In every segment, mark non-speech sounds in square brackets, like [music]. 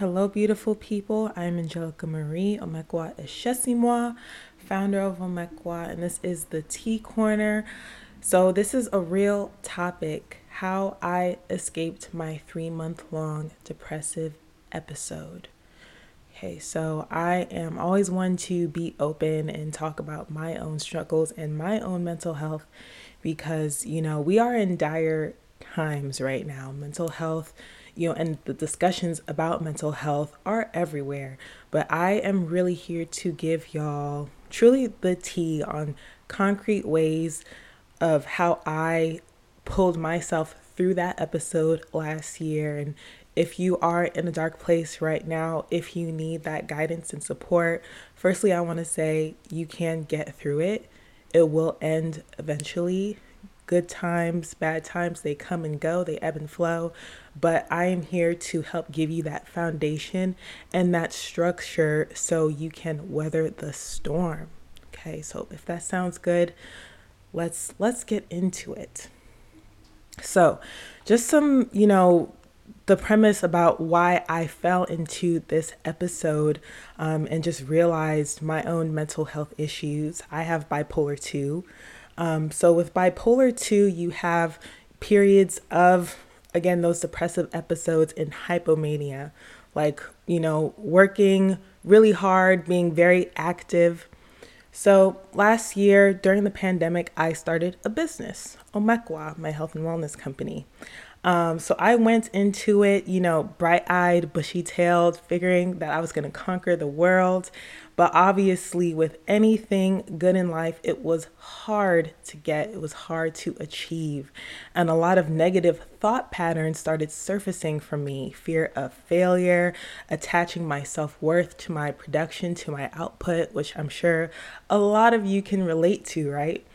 Hello, beautiful people. I'm Angelica Marie Omekwa Eshesimwa, founder of Omekwa, and this is the Tea Corner. So, this is a real topic how I escaped my three month long depressive episode. Okay, so I am always one to be open and talk about my own struggles and my own mental health because, you know, we are in dire times right now. Mental health, you know, and the discussions about mental health are everywhere. But I am really here to give y'all truly the tea on concrete ways of how I pulled myself through that episode last year. And if you are in a dark place right now, if you need that guidance and support, firstly, I want to say you can get through it. It will end eventually good times, bad times, they come and go, they ebb and flow. But I am here to help give you that foundation and that structure so you can weather the storm. Okay, so if that sounds good, let's let's get into it. So, just some, you know, the premise about why I fell into this episode um, and just realized my own mental health issues. I have bipolar 2. Um, so with bipolar 2, you have periods of, again, those depressive episodes and hypomania, like, you know, working really hard, being very active. So last year during the pandemic, I started a business, Omekwa, my health and wellness company. Um, so I went into it, you know, bright eyed, bushy tailed, figuring that I was going to conquer the world. But obviously, with anything good in life, it was hard to get, it was hard to achieve. And a lot of negative thought patterns started surfacing for me fear of failure, attaching my self worth to my production, to my output, which I'm sure a lot of you can relate to, right?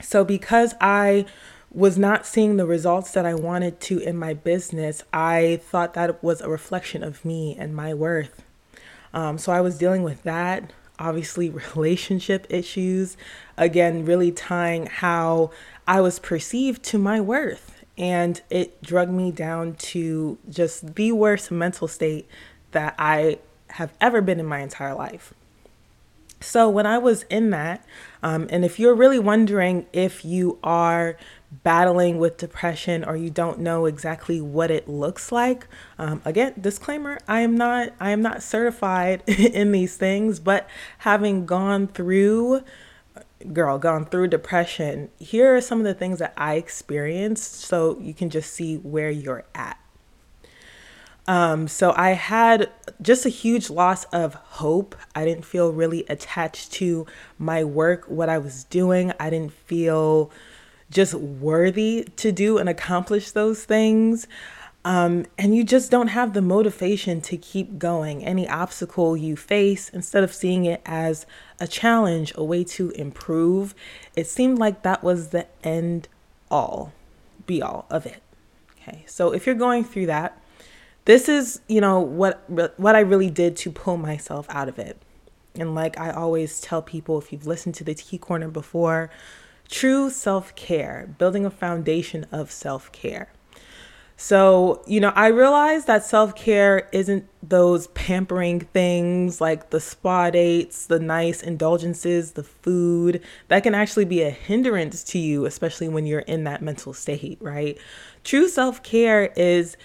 So, because I was not seeing the results that I wanted to in my business, I thought that was a reflection of me and my worth. Um, so I was dealing with that, obviously, [laughs] relationship issues, again, really tying how I was perceived to my worth. And it drug me down to just the worst mental state that I have ever been in my entire life. So, when I was in that, um, and if you're really wondering if you are battling with depression or you don't know exactly what it looks like um, again disclaimer i am not i am not certified [laughs] in these things but having gone through girl gone through depression here are some of the things that i experienced so you can just see where you're at um, so I had just a huge loss of hope. I didn't feel really attached to my work, what I was doing. I didn't feel just worthy to do and accomplish those things. Um, and you just don't have the motivation to keep going. Any obstacle you face, instead of seeing it as a challenge, a way to improve, it seemed like that was the end all, be all of it. Okay, so if you're going through that, this is, you know, what what I really did to pull myself out of it. And like I always tell people, if you've listened to the Tea Corner before, true self care, building a foundation of self care. So, you know, I realize that self care isn't those pampering things like the spa dates, the nice indulgences, the food. That can actually be a hindrance to you, especially when you're in that mental state, right? True self care is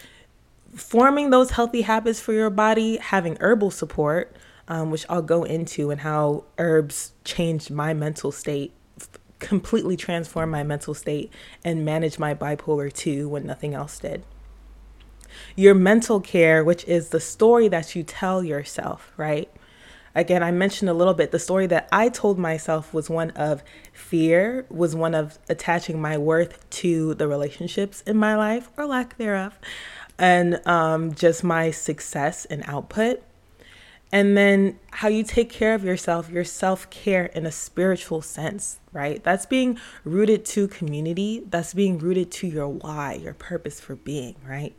forming those healthy habits for your body, having herbal support, um, which I'll go into, and how herbs changed my mental state completely transform my mental state and manage my bipolar 2 when nothing else did. Your mental care, which is the story that you tell yourself, right? Again, I mentioned a little bit the story that I told myself was one of fear, was one of attaching my worth to the relationships in my life or lack thereof, and um, just my success and output. And then how you take care of yourself, your self care in a spiritual sense, right? That's being rooted to community, that's being rooted to your why, your purpose for being, right?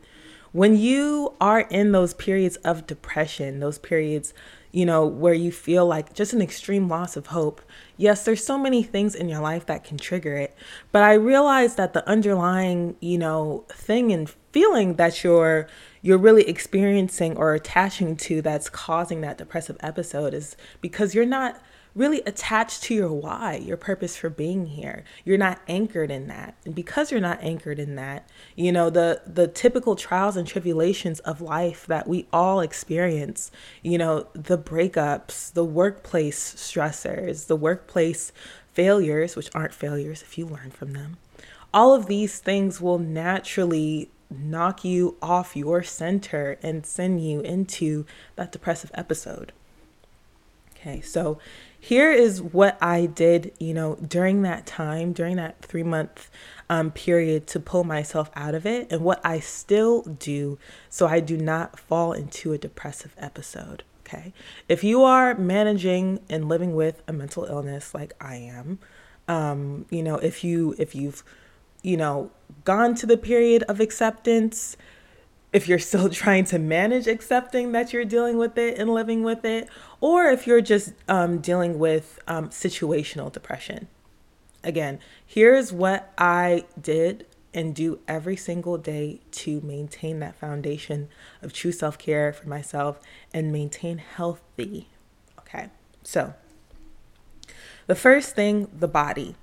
When you are in those periods of depression, those periods, you know, where you feel like just an extreme loss of hope, yes, there's so many things in your life that can trigger it. But I realize that the underlying, you know, thing and feeling that you're you're really experiencing or attaching to that's causing that depressive episode is because you're not really attached to your why, your purpose for being here. You're not anchored in that. And because you're not anchored in that, you know, the the typical trials and tribulations of life that we all experience, you know, the breakups, the workplace stressors, the workplace failures, which aren't failures if you learn from them. All of these things will naturally knock you off your center and send you into that depressive episode. Okay, so here is what I did, you know, during that time, during that three month um, period to pull myself out of it, and what I still do so I do not fall into a depressive episode. Okay. If you are managing and living with a mental illness like I am, um, you know, if you if you've, you know, gone to the period of acceptance, if you're still [laughs] trying to manage accepting that you're dealing with it and living with it, or if you're just um, dealing with um, situational depression. Again, here's what I did and do every single day to maintain that foundation of true self care for myself and maintain healthy. Okay, so the first thing, the body.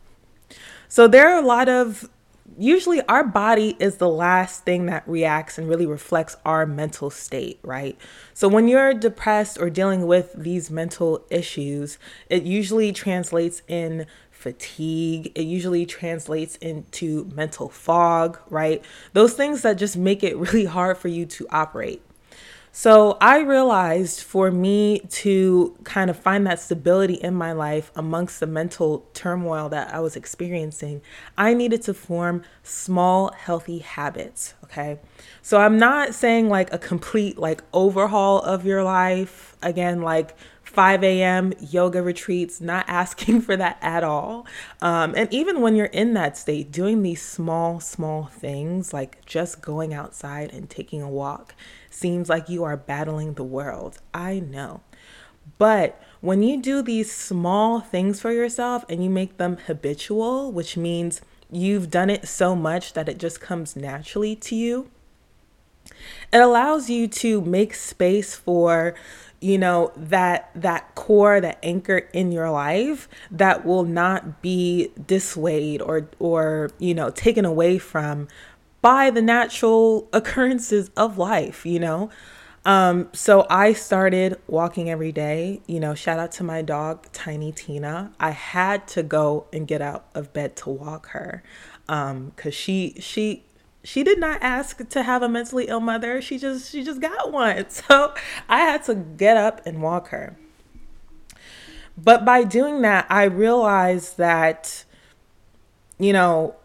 So there are a lot of usually our body is the last thing that reacts and really reflects our mental state, right? So when you're depressed or dealing with these mental issues, it usually translates in fatigue. It usually translates into mental fog, right? Those things that just make it [laughs] really hard for you to operate. So I realized for me to kind of find that stability in my life amongst the mental turmoil that I was experiencing, I needed to form small, healthy habits. Okay. So I'm not saying like a complete like overhaul of your life. Again, like 5 a.m. yoga retreats, not [laughs] asking for that at all. Um, and even when you're in that state, doing these small, small things like just going outside and taking a walk seems like you are battling the world. I know. But when you do these small things for yourself and you make them habitual, which means you've done it so much that it just comes naturally to you, it allows you to make space for you know that that core that anchor in your life that will not be dissuade or or you know taken away from by the natural [laughs] occurrences of life you know um so i started walking every day you know shout out to my dog tiny tina i had to go and get out of bed to walk her um because she she she did not ask to have a mentally ill mother. She just she just got one. [laughs] So I had to get up and walk her. But by doing that, I realized that you know,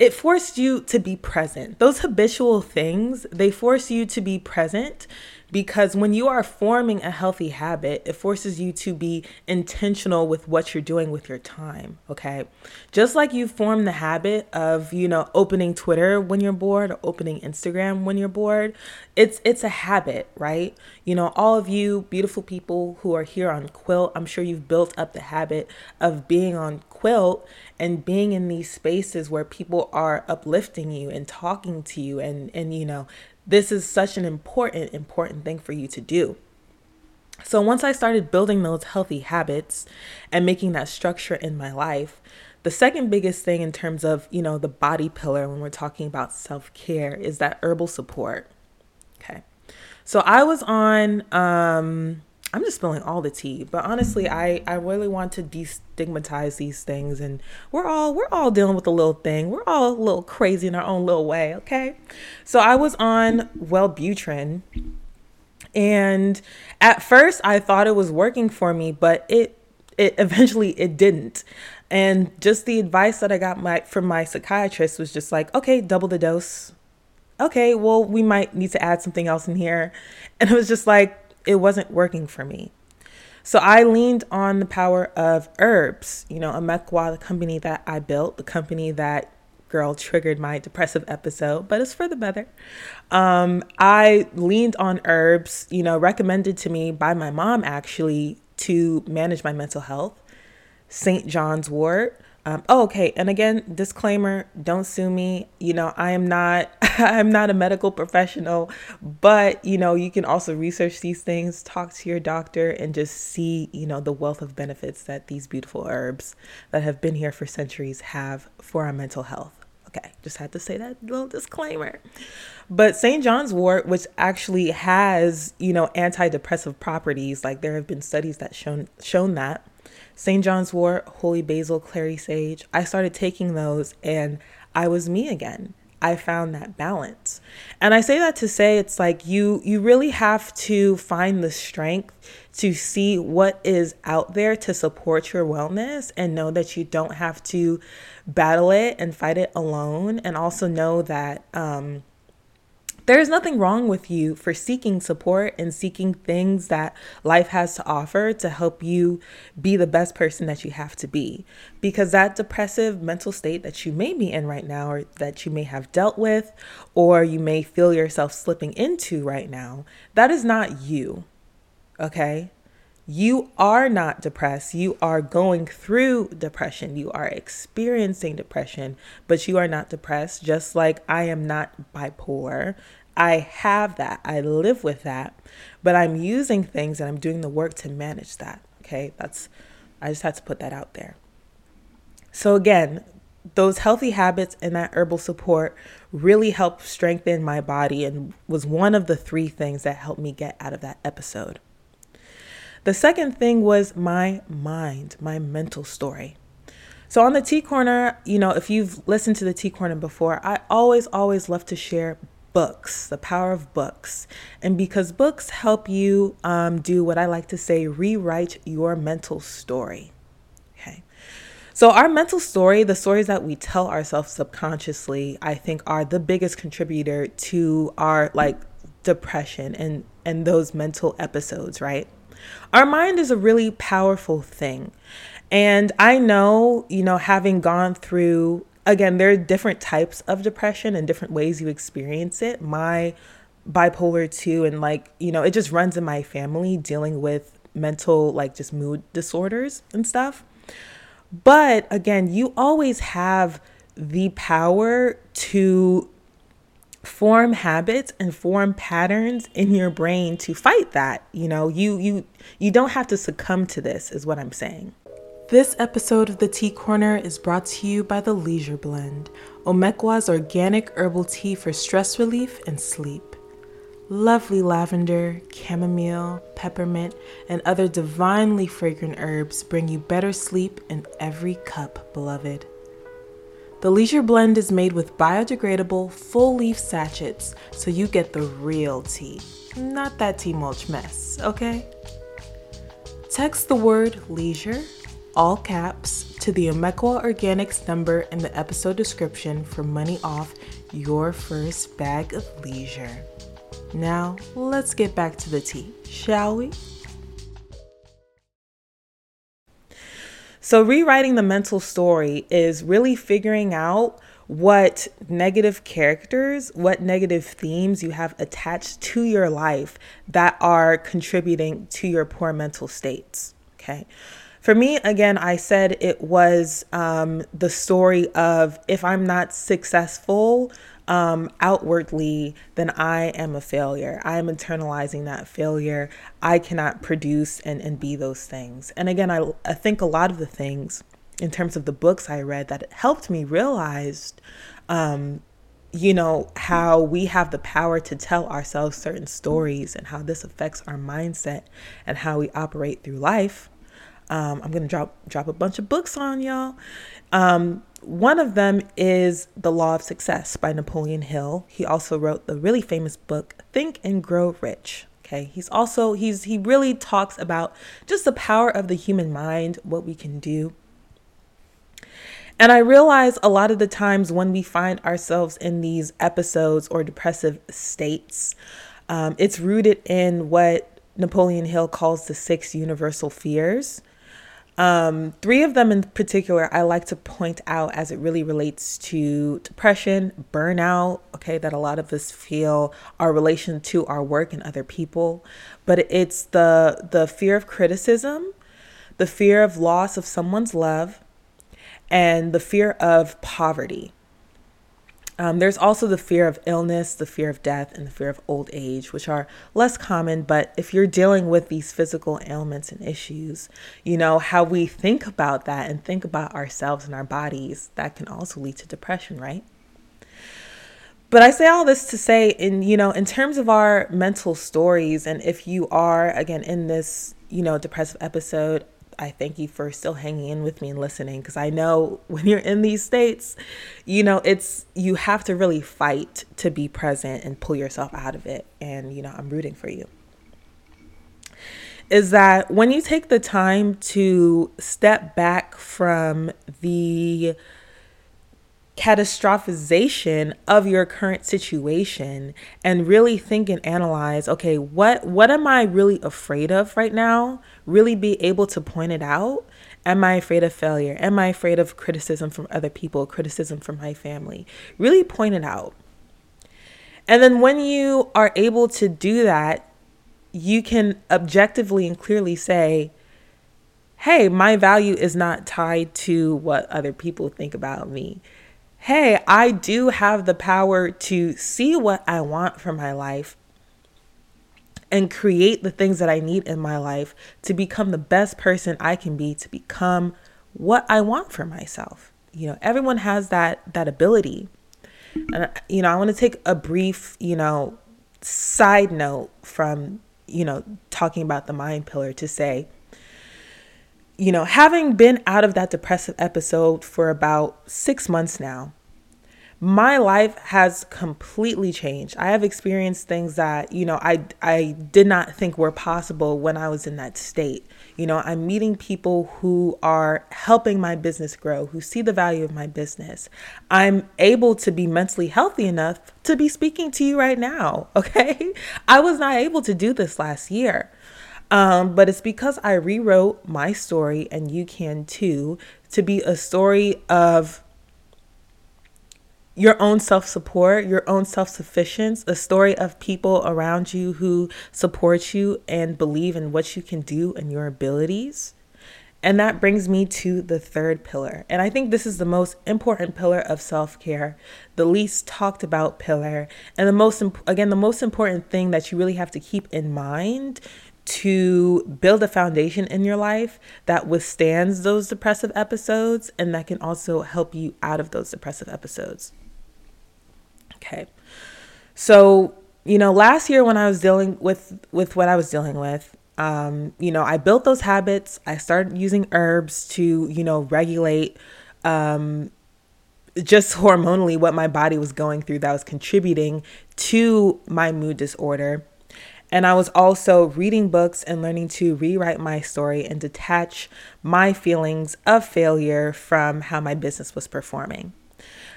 it forced you to be present. Those habitual things, they force you to be present because when you are forming a healthy habit, it forces you to be intentional with what you're doing with your time, okay? Just like you form the habit of, you know, opening Twitter when you're bored or opening Instagram when you're bored, it's it's a habit, right? You know, all of you beautiful people who are here on Quilt, I'm sure you've built up the habit of being on Quilt and being in these spaces where people are uplifting you and talking to you and and you know this is such an important, important thing for you to do. So once I started building those healthy habits and making that structure in my life, the second biggest thing in terms of, you know, the body pillar when we're talking about self-care is that herbal support. Okay. So I was on um I'm just spilling all the tea, but honestly, I I really want to destigmatize these things, and we're all we're all dealing with a little thing. We're all a little crazy in our own little way, okay? So I was on Wellbutrin, and at first I thought it was working for me, but it it eventually it didn't. And just the advice that I got my from my psychiatrist was just like, okay, double the dose. Okay, well, we might need to add something else in here. And it was just like, it wasn't working for me. So I leaned on the power of herbs, you know, Omekwa, the company that I built, the company that girl triggered my depressive episode, but it's for the better. Um, I leaned on herbs, you know, recommended to me by my mom actually to manage my mental health. St. John's wort, Um, oh, okay. And again, disclaimer: don't sue me. You know, I am not. [laughs] I'm not a medical professional, but you know, you can also research these things, talk to your doctor, and just see, you know, the wealth of benefits that these beautiful herbs that have been here for centuries have for our mental health. Okay, just had to say that little disclaimer. But St. John's wort, which actually has, you know, antidepressive properties, like there have been studies that shown shown that. St. John's wort, holy basil, clary sage, I started taking those and I was me again. I found that balance. And I say that to say it's like you you really have to find the strength to see what is out there to support your wellness and know that you don't have to battle it and fight it alone and also know that um there's nothing wrong with you for seeking support and seeking things that life has to offer to help you be the best person that you have to be. Because that depressive mental state that you may be in right now, or that you may have dealt with, or you may feel yourself slipping into right now, that is not you. Okay? You are not depressed. You are going through depression. You are experiencing depression, but you are not depressed, just like I am not bipolar. I have that. I live with that, but I'm using things and I'm doing the work to manage that. Okay. That's, I just had to put that out there. So, again, those healthy habits and that herbal support really helped strengthen my body and was one of the three things that helped me get out of that episode. The second thing was my mind, my mental story. So on the Tea Corner, you know, if you've listened to the Tea Corner before, I always, always love to share books, the power of books. And because books help you um, do what I like to say, rewrite your mental story. Okay. So, our mental story, the stories that we tell ourselves subconsciously, I think are the biggest contributor to our like depression and, and those mental episodes, right? Our mind is a really powerful thing. And I know, you know, having gone through again, there are different types of depression and different ways you experience it. My bipolar 2 and like, you know, it just runs in my family dealing with mental like just mood disorders and stuff. But again, you always have the power to form habits and form patterns in your brain to fight that. You know, you you you don't have to succumb to this is what I'm saying. This episode of the Tea Corner is brought to you by the Leisure Blend, Omekwa's organic herbal tea for stress relief and sleep. Lovely lavender, chamomile, peppermint, and other divinely fragrant herbs bring you better sleep in every cup, beloved. The Leisure Blend is made with biodegradable full leaf sachets, so you get the real tea, not that tea mulch mess, okay? Text the word leisure all caps, to the Omekwa Organics number in the episode description for money off your first bag of leisure. Now, let's get back to the tea, shall we? So, rewriting the mental story is really figuring out what negative characters, what negative themes you have attached to your life that are contributing to your poor mental states. Okay. For me, again, I said it was um, the story of if I'm not successful um, outwardly, then I am a failure. I am internalizing that failure. I cannot produce and, and be those things. And again, I, I think a lot of the things in terms of the books I read that helped me realize um, you know, how we have the power to tell ourselves certain stories and how this affects our mindset and how we operate through life. Um, I'm gonna drop drop a bunch of books on y'all. Um, one of them is The Law of Success by Napoleon Hill. He also wrote the really famous book Think and Grow Rich. Okay, he's also he's he really talks about just the power of the human mind, what we can do. And I realize a lot of the times when we find ourselves in these episodes or depressive states, um, it's rooted in what Napoleon Hill calls the six universal fears. Um, three of them in particular, I like to point out as it really relates to depression, burnout, okay, that a lot of us feel our relation to our work and other people. But it's the the fear of criticism, the fear of loss of someone's love, and the fear of poverty. Um, there's also the fear of illness, the fear of death, and the fear of old age, which are less common. But if you're dealing with these physical ailments and issues, you know, how we think about that and think about ourselves and our bodies, that can also lead to depression, right? But I say all this to say, in you know, in terms of our mental stories, and if you are again in this, you know, depressive episode, I thank you for still hanging in with me and listening because I know when you're in these states, you know, it's you have to really fight to be present and pull yourself out of it. And, you know, I'm rooting for you. Is that when you take the time to step back from the catastrophization of your current situation and really think and analyze okay what what am i really afraid of right now? Really be able to point it out. Am i afraid of failure? Am i afraid of criticism from other people criticism from my family? Really point it out. And then when you are able to do that you can objectively and clearly say hey my value is not tied to what other people think about me hey, I do have the power to see what I want for my life and create the things that I need in my life to become the best person I can be, to become what I want for myself. You know, everyone has that that ability. And you know, I want to take a brief, you know, side note from, you know, talking about the mind pillar to say you know, having been out of that depressive episode for about six months now, my life has completely changed. I have experienced things that, you know, I I did not think were possible when I was in that state. You know, I'm meeting people who are helping my business grow, who see the value of my business. I'm able to be mentally healthy enough to be speaking to you right now, [laughs] okay? I was not able to do this last year. Um, but it's because I rewrote my story, and you can too, to be a story of your own self support, your own self sufficiency, a story of people around you who support you and believe in what you can do and your abilities. And that brings me to the third pillar. And I think this is the most important pillar of self care, the least talked about pillar. And the most, again, the most important thing that you really have to keep in mind to build a foundation in your life that withstands those depressive episodes and that can also help you out of those depressive episodes. Okay. So, you know, last year when I was dealing with with what I was dealing with, um, you know, I built those habits. I started using herbs to, you know, regulate um just [laughs] hormonally what my body was going through that was contributing to my mood disorder. And I was also reading books and learning to rewrite my story and detach my feelings of failure from how my business was performing.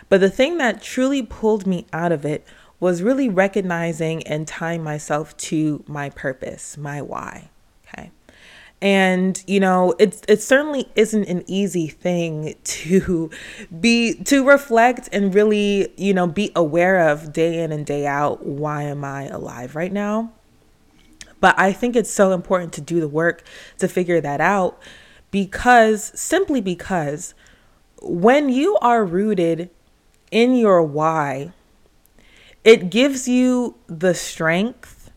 But the thing that truly pulled me out of it was really recognizing and tying myself to my purpose, my why. Okay. And you know, it's it certainly isn't an easy thing [laughs] to be to reflect and really, you know, be aware of day in and day out why am I alive right now? But I think it's so important to do the work to figure that out because simply because when you are rooted in your why, it gives you the strength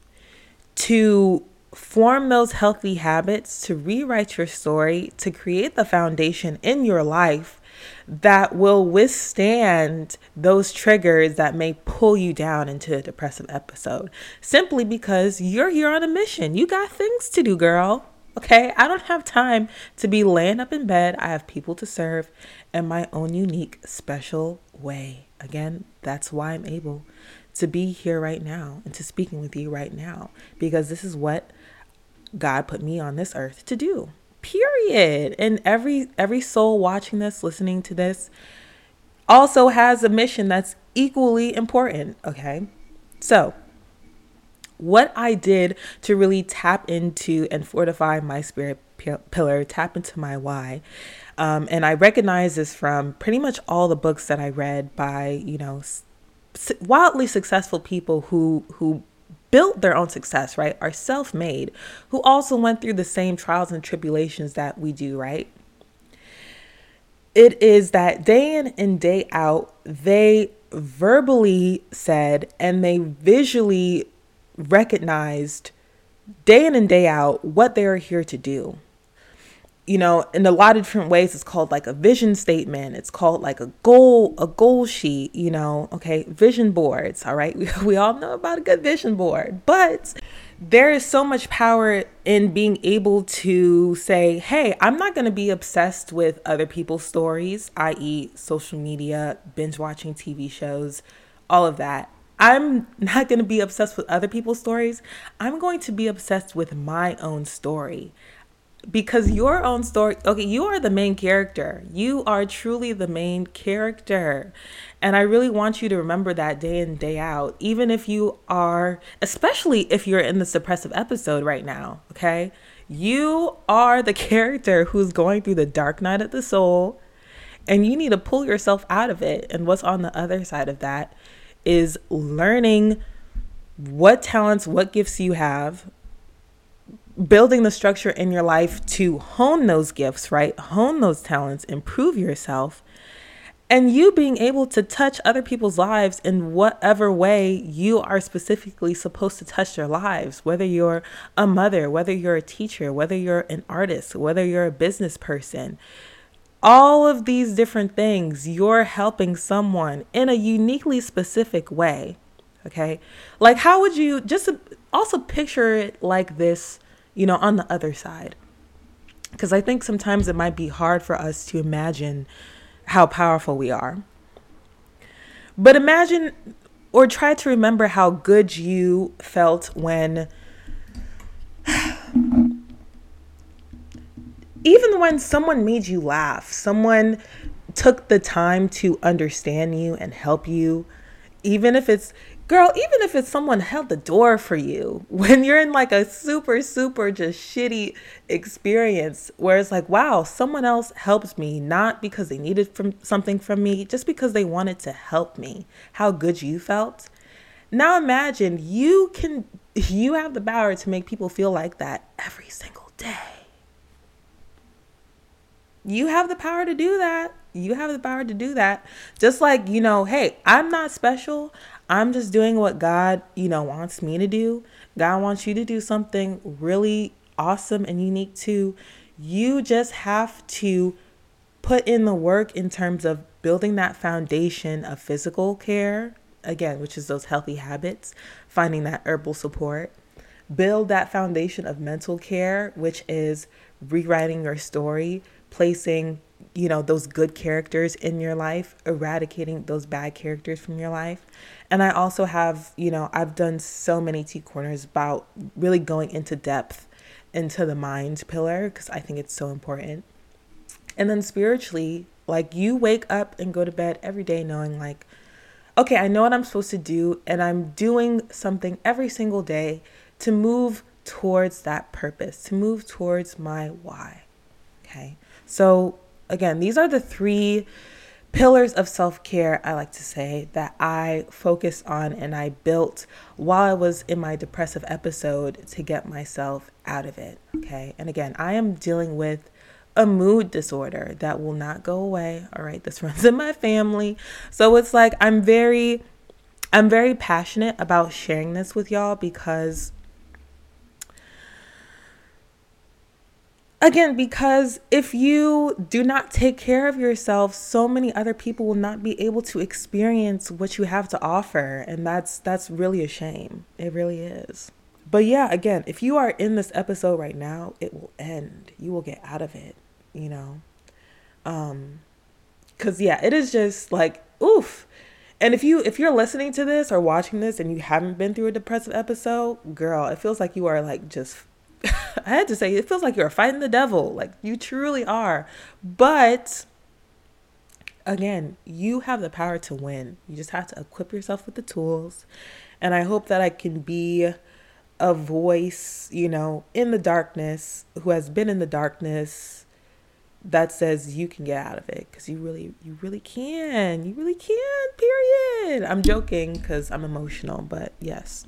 to form those healthy habits, to rewrite your story, to create the foundation in your life that will withstand those triggers that may pull you down into a depressive episode simply because you're here on a mission. You got things to do, girl. Okay, I don't have time to be laying up in bed. I have people to serve in my own unique, special way. Again, that's why I'm able to be here right now and to speaking with you right now because this is what God put me on this earth to do period. And every every soul watching this listening to this also has a mission that's equally important okay? So what i did to really tap into and fortify my spirit pillar tap into my why um, and i recognize this from pretty much all the books that i read by you know wildly successful people who who built their own success, right? Are self made, who also went through the same trials and tribulations that we do, right? it is that day in and day out, they verbally said and they visually recognized day in and day out what they are here to do you know in a lot of different ways it's called like a vision statement. It's called like a goal a goal sheet you know okay? Vision boards all right? [laughs] We, we all know about a good vision board. But there is so much power in being able to say hey i'm not going to be obsessed with other people's stories i.e social media binge watching tv shows all of that. I'm not going to be obsessed with other people's stories. I'm going to be obsessed with my own story because your own story okay you are the main character. You are truly the main character. And i really want you to remember that day in day out even if you are especially if you're in the suppressive episode right now okay? You are the [laughs] character who's going through the dark night of the soul and you need to pull yourself out of it. And what's on the other side of that is learning what talents what gifts you have building the structure in your life to hone those gifts, right? Hone those talents, improve yourself, and you being able to touch other people's lives in whatever way you are specifically supposed to touch their lives, whether you're a mother, whether you're a teacher, whether you're an artist, whether you're a business person. All of these different things, you're helping someone in a uniquely specific way. Okay. Like, how would you just also picture it like this you know, on the other side. Because I think sometimes it might be hard for us to imagine how powerful we are. But imagine or try to remember how good you felt when [sighs] even when someone made you laugh, someone took the time to understand you and help you, even if it's Girl, even if it's someone held the door for you [laughs] when you're in like a super, super just shitty experience where it's like, wow, someone else helps me, not because they needed from something from me, just because they wanted to help me. How good you felt. Now imagine you can [laughs] you have the power to make people feel like that every single day. You have the power to do that. You have the power to do that. Just like, you know, hey, I'm not special. I'm just doing what God, you know, wants me to do. God wants you to do something really awesome and unique too. You just have to put in the work in terms of building that foundation of physical care, again, which is those healthy habits, finding that herbal support. Build that foundation of mental care, which is rewriting your story, placing you know those good characters in your life eradicating those bad characters from your life and I also have, you know, I've done so many Tea Corners about really going into depth into the mind pillar because I think it's so important. And then spiritually, like you wake up and go to bed every day knowing, like, okay, I know what I'm supposed to do, and I'm doing something every single day to move towards that purpose, to move towards my why. Okay. So, again, these are the three pillars of self care, I like to say, that I focused on and I built while I was in my depressive episode to get myself out of it. Okay. And again, I am dealing with a mood disorder that will not go away. All right. This [laughs] runs in my family. So it's like I'm very, I'm very passionate about sharing this with y'all because Again, because if you do not take care of yourself, so many other people will not be able to experience what you have to offer, and that's that's really a shame. It really is. But yeah, again, if you are in this episode right now, it will end. You will get out of it, you know. Um cuz yeah, it is just like oof. And if you if you're listening to this or watching this and you haven't been through a depressive episode, girl, it feels like you are like just [laughs] I had to say, it feels like you're fighting the devil. Like you truly are. But again, you have the power to win. You just have to equip yourself with the tools. And I hope that I can be a voice, you know, in the darkness, who has been in the darkness that says you can get out of it because you really you really can you really can period i'm joking because i'm emotional but yes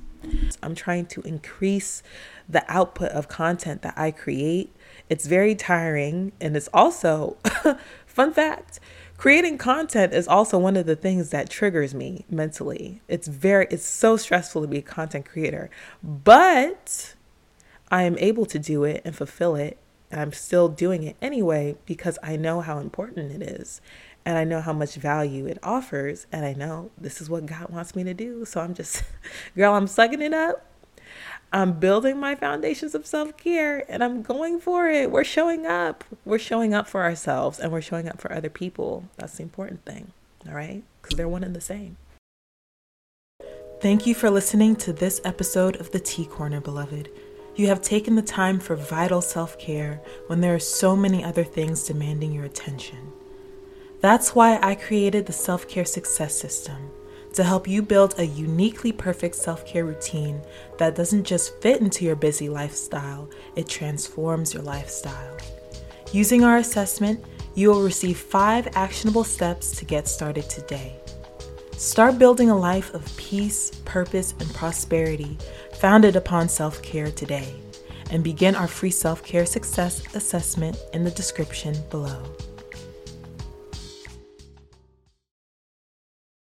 i'm trying to increase the output of content that I create. It's very tiring and it's also [laughs] Fun fact creating content is also one of the things that triggers me mentally. It's very, it's so stressful to be a content creator, but I am able to do it and fulfill it. And I'm still doing it anyway because I know how important it is and I know how much value it offers. And I know this is what God wants me to do. So I'm just, [laughs] girl, I'm sucking it up. I'm building my foundations of self care and I'm going for it. We're showing up. We're showing up for ourselves and we're showing up for other people. That's the important thing. All right? Because they're one and the same. Thank you for listening to this episode of the Tea Corner, beloved. You have taken the time for vital self care when there are so many other things demanding your attention. That's why I created the Self Care Success System to help you build a uniquely perfect self care routine that doesn't just fit into your busy lifestyle, it transforms your lifestyle. Using our assessment, you will receive five actionable steps to get started today. Start building a life of peace, purpose, and prosperity founded upon self care today, and begin our free self care success assessment in the description below.